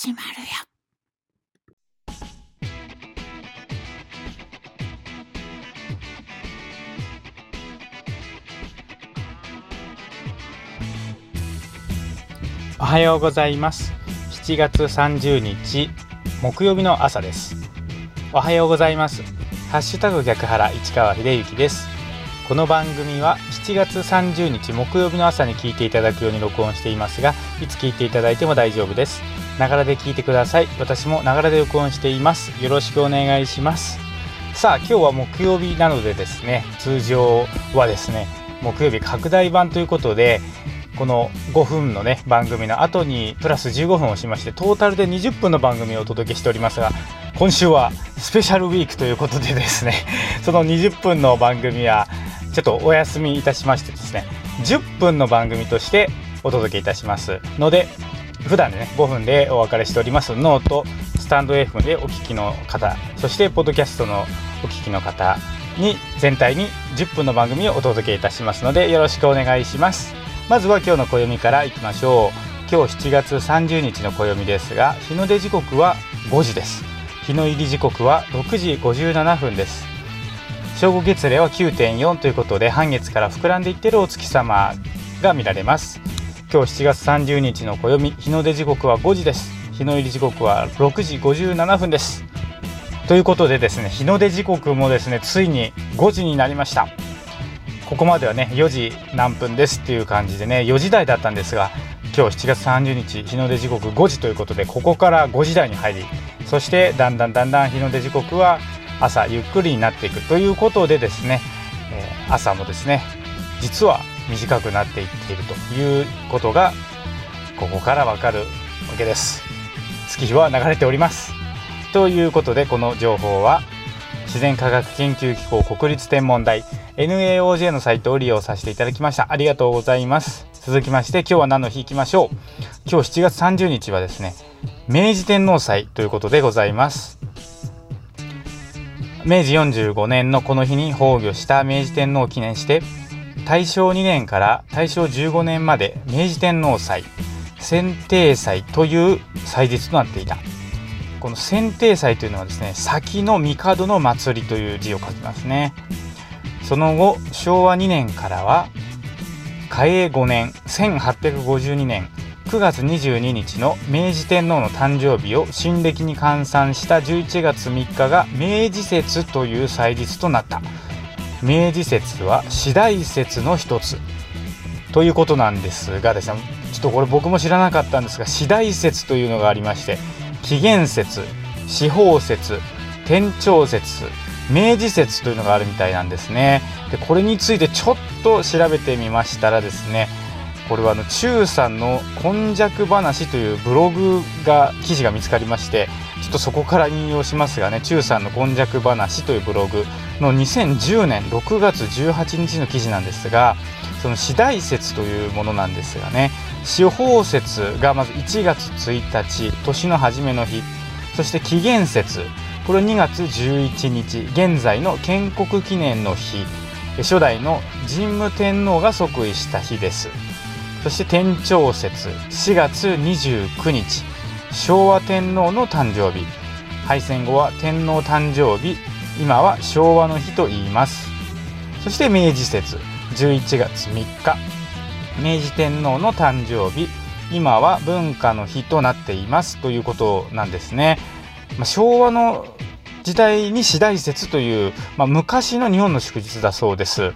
始まるよ。おはようございます。7月30日木曜日の朝です。おはようございます。ハッシュタグ逆原市川秀幸です。この番組は7月30日木曜日の朝に聞いていただくように録音していますがいつ聞いていただいても大丈夫です。ながらで聞いてください。私もながらで録音しています。よろしくお願いします。さあ今日は木曜日なのでですね通常はですね木曜日拡大版ということでこの5分のね番組の後にプラス15分をしましてトータルで20分の番組をお届けしておりますが今週はスペシャルウィークということでですね その20分の番組はちょっとお休みいたしましてですね10分の番組としてお届けいたしますので普段でね5分でお別れしておりますノートスタンド F でお聞きの方そしてポッドキャストのお聞きの方に全体に10分の番組をお届けいたしますのでよろしくお願いします。まずは今日の暦からいきましょう。今日7月30日の暦ですが日の出時刻は5時です。日の入り時刻は6時57分です。正午月齢は9.4ということで半月から膨らんでいってるお月様が見られます。今日7月30日の暦日の出時刻は5時です。日の入り時刻は6時57分です。ということでですね日の出時刻もですねついに5時になりました。ここまではね4時何分です。っていう感じでね4時台だったんですが今日7月30日日の出時刻5時ということでここから5時台に入りそしてだんだんだんだん日の出時刻は朝ゆっくりになっていく。ということでですね、朝もですね実は短くなっていっているということがここからわかるわけです。月日は流れております。ということでこの情報は自然科学研究機構国立天文台 NAOJ のサイトを利用させていただきました。ありがとうございます。続きまして今日は何の日いきましょう。今日7月30日はですね明治天皇祭ということでございます。明治45年のこの日に崩御した明治天皇を記念して大正2年から大正15年まで明治天皇祭選定祭という祭日となっていた。この選定祭というのはですね先の帝の祭りという字を書きますね。その後昭和2年からは嘉永5年1852年9月22日の明治天皇の誕生日を新暦に換算した11月3日が明治節という祭日となった。明治節は次第節の一つ。ということなんですがですねちょっとこれ僕も知らなかったんですが次第節というのがありまして紀元節司法節天長節明治節というのがあるみたいなんですね。でこれについてちょっと調べてみましたらですねこれはあの中さんの「今昔話」というブログが記事が見つかりましてちょっとそこから引用しますがね中さんの「今昔話」というブログの2010年6月18日の記事なんですがその次第節というものなんですがね司法節がまず1月1日年の初めの日そして紀元節これ2月11日現在の建国記念の日初代の神武天皇が即位した日です。そして天長節4月29日昭和天皇の誕生日。敗戦後は天皇誕生日。今は昭和の日と言います。そして明治節。11月3日。明治天皇の誕生日。今は文化の日となっています。ということなんですね、まあ、昭和の時代に次第節という、まあ、昔の日本の祝日だそうです。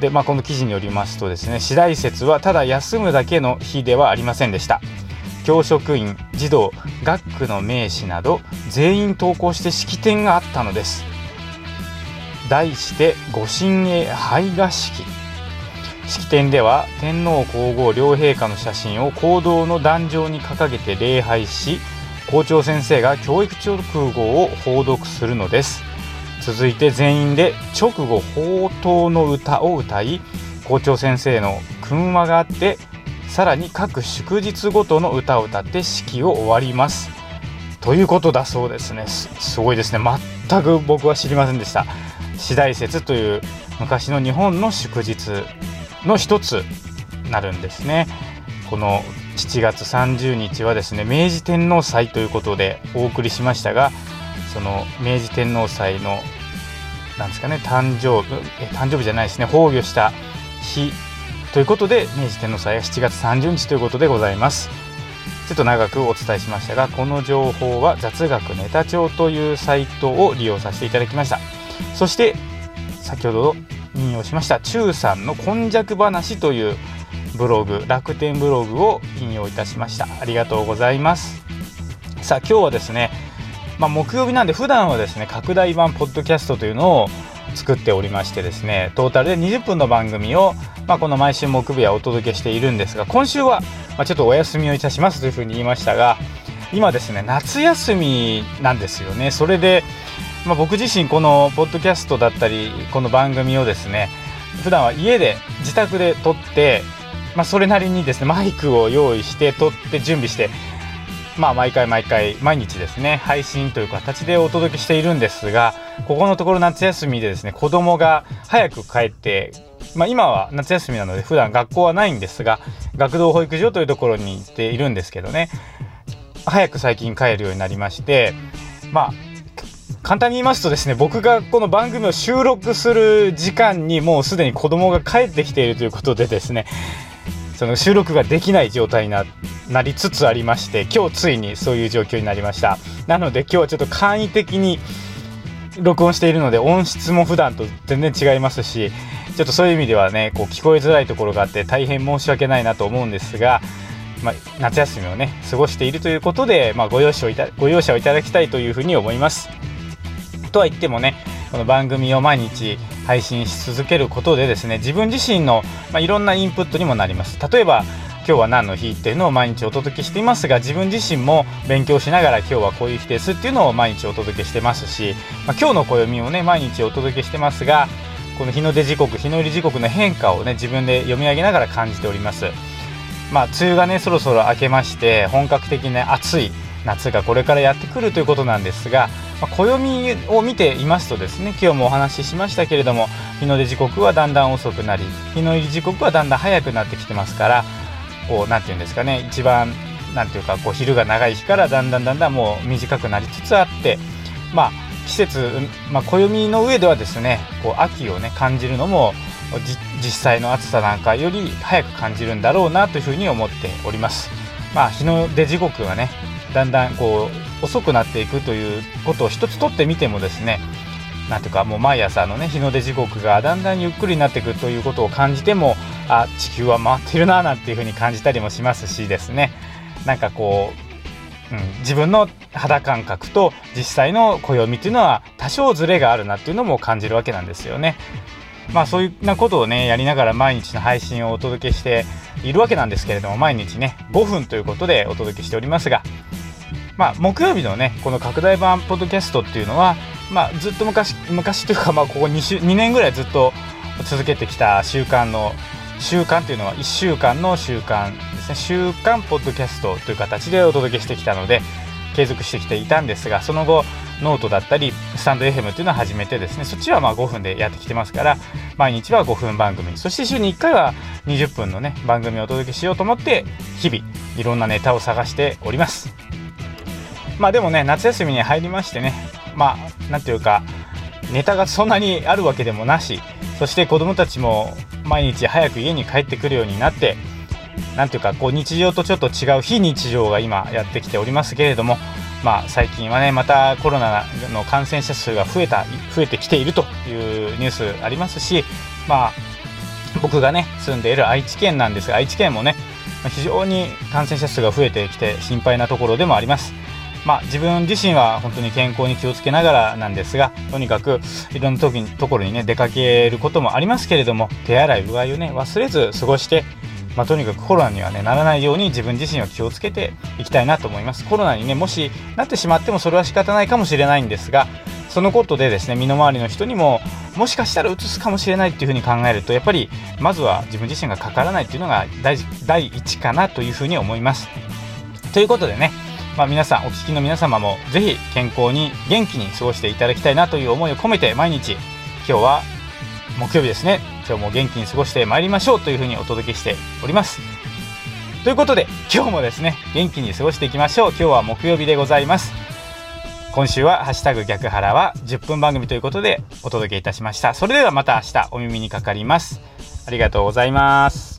で、まあ、この記事によりますとですね次第節はただ休むだけの日ではありませんでした。教職員児童学区の名士など全員登校して式典があったのです。題して御神栄拝賀式。式典では天皇皇后両陛下の写真を講堂の壇上に掲げて礼拝し校長先生が教育直後を報読するのです。続いて全員で直後宝刀の歌を歌い校長先生の訓話があってさらに各祝日ごとの歌を歌って式を終わります。ということだそうですね。すごいですね。全く僕は知りませんでした。次第節という昔の日本の祝日の一つなるんですね。この7月30日はですね明治天皇祭ということでお送りしましたがその明治天皇祭のなんですかね誕生日え誕生日じゃないですね崩御した日ということで明治天皇祭は7月30日ということでございます。ちょっと長くお伝えしましたがこの情報は雑学ネタ帳というサイトを利用させていただきました。そして先ほど引用しました中さんの「今昔話」というブログ楽天ブログを引用いたしました。ありがとうございます。さあ今日はですねまあ、木曜日なんで普段はですね拡大版ポッドキャストというのを作っておりましてですねトータルで20分の番組を、まあ、この毎週木曜日はお届けしているんですが今週は、まあ、ちょっとお休みをいたしますというふうに言いましたが今ですね夏休みなんですよね。それで、まあ、僕自身このポッドキャストだったりこの番組をですね普段は家で自宅で撮ってまあ、それなりにですねマイクを用意して撮って準備してまあ毎回毎回毎日ですね配信という形でお届けしているんですがここのところ夏休みでですね子供が早く帰ってまあ、今は夏休みなので普段学校はないんですが学童保育所というところに行っているんですけどね早く最近帰るようになりましてまあ簡単に言いますとですね僕がこの番組を収録する時間にもうすでに子供が帰ってきているということでですねその収録ができない状態にななりつつありまして今日ついにそういう状況になりましたなので今日はちょっと簡易的に録音しているので音質も普段と全然違いますしちょっとそういう意味ではねこう聞こえづらいところがあって大変申し訳ないなと思うんですが、まあ、夏休みをね過ごしているということで、まあ、ご容赦をいたご容赦をいただきたいというふうに思います。とは言ってもねこの番組を毎日配信し続けることでですね自分自身の、まあ、いろんなインプットにもなります。例えば今日は何の日っていうのを毎日お届けしていますが自分自身も勉強しながら今日はこういう日ですっていうのを毎日お届けしてますし、まあ、今日の暦をね毎日お届けしてますがこの日の出時刻日の入り時刻の変化をね自分で読み上げながら感じております。まあ梅雨がねそろそろ明けまして本格的に、ね、暑い夏がこれからやってくるということなんですが、まあ、暦を見ていますとですね今日もお話ししましたけれども日の出時刻はだんだん遅くなり日の入り時刻はだんだん早くなってきてますからこう何て言うんですかね一番何て言うかこう昼が長い日からだんだんだんだんもう短くなりつつあってまあ季節、まあ、暦の上ではですねこう秋をね感じるのも実際の暑さなんかより早く感じるんだろうなというふうに思っております。まあ、日の出時刻がねだんだんこう遅くなっていくということを一つとってみてもですねなんていうかもう毎朝のね日の出時刻がだんだんゆっくりになっていくということを感じてもあ地球は回ってるななんていうふうに感じたりもしますしですねなんかこう、うん、自分の肌感覚と実際の暦っていうのは多少ずれがあるなっていうのも感じるわけなんですよね。まあそういうなことをねやりながら毎日の配信をお届けしているわけなんですけれども毎日ね5分ということでお届けしておりますがまあ木曜日のねこの拡大版ポッドキャストっていうのはまあずっと昔昔というかまあここ 2, 週2年ぐらいずっと続けてきた習慣の週間というのは1週間の習慣ですね。週間ポッドキャストという形でお届けしてきたので継続してきていたんですがその後ノートだったりスタンド FM というのを始めてですねそっちはまあ5分でやってきてますから毎日は5分番組。そして週に1回は20分のね番組をお届けしようと思って日々いろんなネタを探しております。まあでもね夏休みに入りましてねまあ何ていうかネタがそんなにあるわけでもなしそして子どもたちも毎日早く家に帰ってくるようになって何ていうかこう日常とちょっと違う非日常が今やってきておりますけれどもまあ最近はねまたコロナの感染者数が増えた増えてきているというニュースありますしまあ僕がね住んでいる愛知県なんですが愛知県もね非常に感染者数が増えてきて心配なところでもあります。まあ、自分自身は本当に健康に気をつけながらなんですがとにかくいろんな時にところにね出かけることもありますけれども手洗いうがいをね忘れず過ごしてまあ、とにかくコロナには、ね、ならないように自分自身は気をつけていきたいなと思います。コロナにねもしなってしまってもそれは仕方ないかもしれないんですがそのことでですね身の回りの人にももしかしたらうつすかもしれないっていうふうに考えるとやっぱりまずは自分自身がかからないっていうのが第第一かなというふうに思います。ということでねまあ、皆さんお聞きの皆様もぜひ健康に元気に過ごしていただきたいなという思いを込めて毎日今日は木曜日ですね。今日も元気に過ごしてまいりましょうというふうにお届けしております。ということで今日もですね元気に過ごしていきましょう。今日は木曜日でございます。今週は「ハッシュタグ逆腹」は10分番組ということでお届けいたしました。それではまた明日お耳にかかります。ありがとうございます。